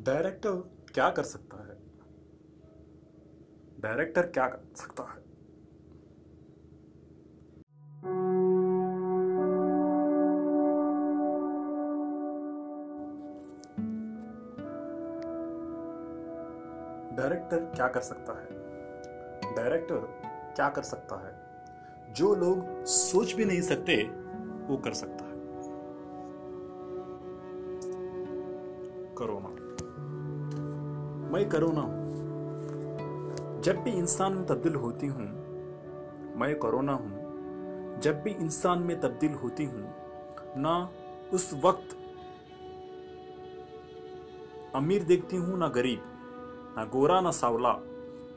Director क्या कर सकता है? डायरेक्टर क्या कर सकता है? डायरेक्टर क्या कर सकता है? डायरेक्टर क्या कर सकता है? जो लोग सोच भी नहीं सकते, वो कर सकता है। कोरोना। मैं कोरोना हूँ जब भी इंसान में तब्दील होती हूँ, मैं कोरोना हूँ। जब भी इंसान में तब्दील होती हूँ, ना उस वक्त अमीर देखती हूँ, ना गरीब, ना गोरा, ना सावला,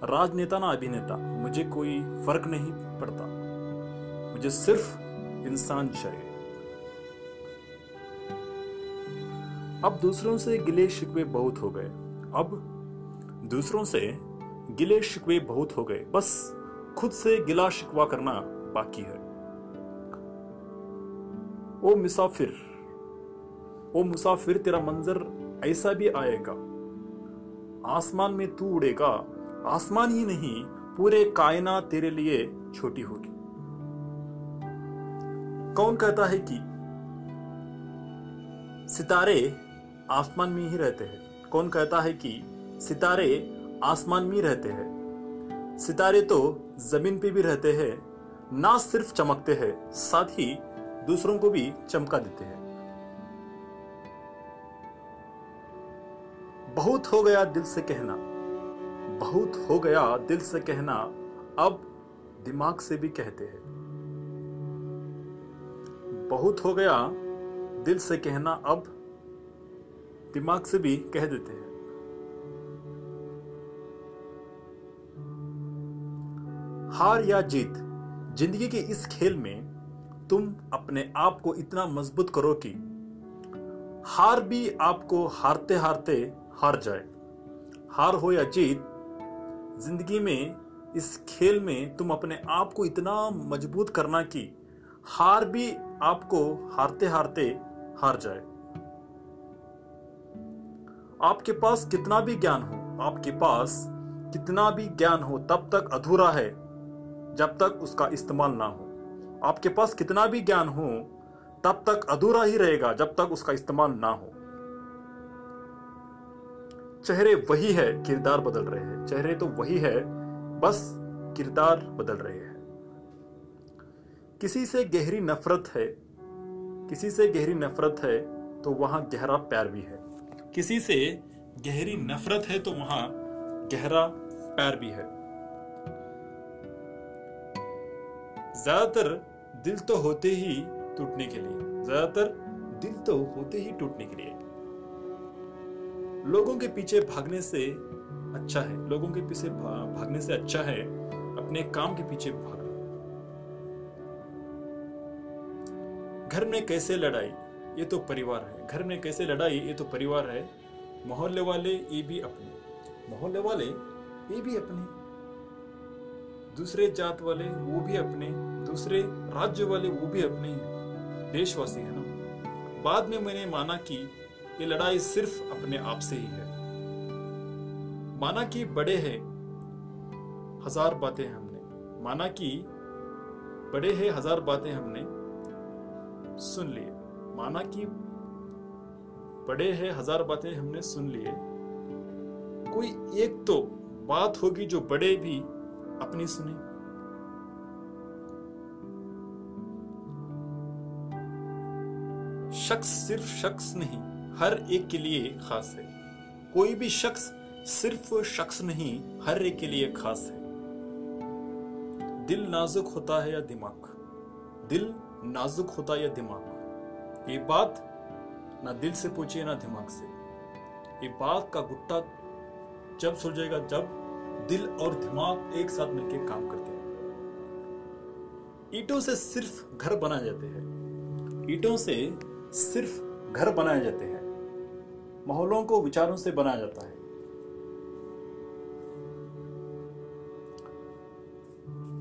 राजनेता, ना अभिनेता। मुझे कोई फ़र्क नहीं पड़ता। मुझे सिर्फ़ इंसान चाहिए। अब दूसरों से गिले शिकवे बहुत हो गए। अब दूसरों से गिले शिकवे बहुत हो गए। बस खुद से गिला शिकवा करना बाकी है। ओ मुसाफिर ओ मुसाफिर, तेरा मंजर ऐसा भी आएगा। आसमान में तू उड़ेगा। आसमान ही नहीं, पूरे कायना तेरे लिए छोटी होगी। कौन कहता है कि सितारे आसमान में ही रहते हैं? कौन कहता है कि सितारे आसमान में रहते हैं। सितारे तो ज़मीन पे भी रहते हैं, ना सिर्फ़ चमकते हैं, साथ ही दूसरों को भी चमका देते हैं। बहुत हो गया दिल से कहना, बहुत हो गया दिल से कहना, अब दिमाग से भी कहते हैं। बहुत हो गया दिल से कहना, अब दिमाग से भी कह देते हैं। हार या जीत, ज़िंदगी के इस खेल में तुम अपने आप को इतना मज़बूत करो कि हार भी आपको हारते हारते हार जाए। हार हो या जीत, ज़िंदगी में, इस खेल में तुम अपने आप को इतना मज़बूत करना कि हार भी आपको हारते हारते हार जाए। आपके पास कितना भी ज्ञान हो, आपके पास कितना भी ज्ञान हो, तब तक अधूरा है। जब तक उसका इस्तेमाल ना हो। आपके पास कितना भी ज्ञान हो, तब तक अधूरा ही रहेगा जब तक उसका इस्तेमाल ना हो। चेहरे वही है, किरदार बदल रहे हैं। चेहरे तो वही है, बस किरदार बदल रहे हैं। किसी से गहरी नफरत है, किसी से गहरी नफरत है तो वहाँ गहरा प्यार भी है। किसी से गहरी नफरत है तो वहाँ गहरा प्यार भी है। ज़्यादातर दिल तो होते ही टूटने के लिए, ज़्यादातर दिल तो होते ही टूटने के लिए। लोगों के पीछे भागने से अच्छा है, लोगों के पीछे भागने से अच्छा है अपने काम के पीछे भागना। घर में कैसे लड़ाई, ये तो परिवार है। घर में कैसे लड़ाई, ये तो परिवार है। मोहल्ले वाले ये भी अपने, मोहल्ले वाले ये भी अपने। दूसरे जात वाले वो भी अपने, दूसरे राज्य वाले वो भी अपने देशवासी है ना? बाद में मैंने माना कि ये लड़ाई सिर्फ़ अपने आप से ही है। माना कि बड़े हैं, हज़ार बातें हमने। माना कि बड़े हैं, हज़ार बातें हमने। सुन लिए। माना कि बड़े हैं, हज़ार बातें हमने सुन लिए। कोई एक तो बात होगी जो बड़े भी अपनी सुने। शख्स सिर्फ़ शख्स नहीं, हर एक के लिए खास है। कोई भी शख्स सिर्फ़ शख्स नहीं, हर एक के लिए खास है। दिल नाजुक होता है या दिमाग? दिल नाजुक होता है या दिमाग? ये बात ना दिल से पूछिए, ना दिमाग से। ये बात का गुट्टा जब सुलझेगा, जब दिल और दिमाग एक साथ मिलकर काम करते हैं। ईटों से सिर्फ़ घर बनाए जाते हैं। ईटों से सिर्फ़ घर बनाए जाते हैं। माहौलों को विचारों से बनाया जाता है।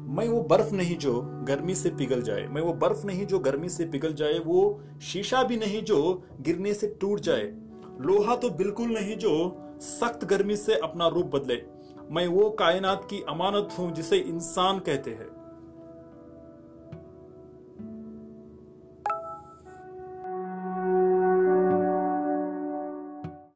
मैं वो बर्फ़ नहीं जो गर्मी से पिघल जाए, मैं वो बर्फ़ नहीं जो गर्मी से पिघल जाए, वो शीशा भी नहीं जो गिरने से टूट जाए, लोहा तो बिल्कुल नहीं जो सख्त गर्मी से अपना रूप बदले। मैं वो कायनात की अमानत हूँ जिसे इंसान कहते हैं।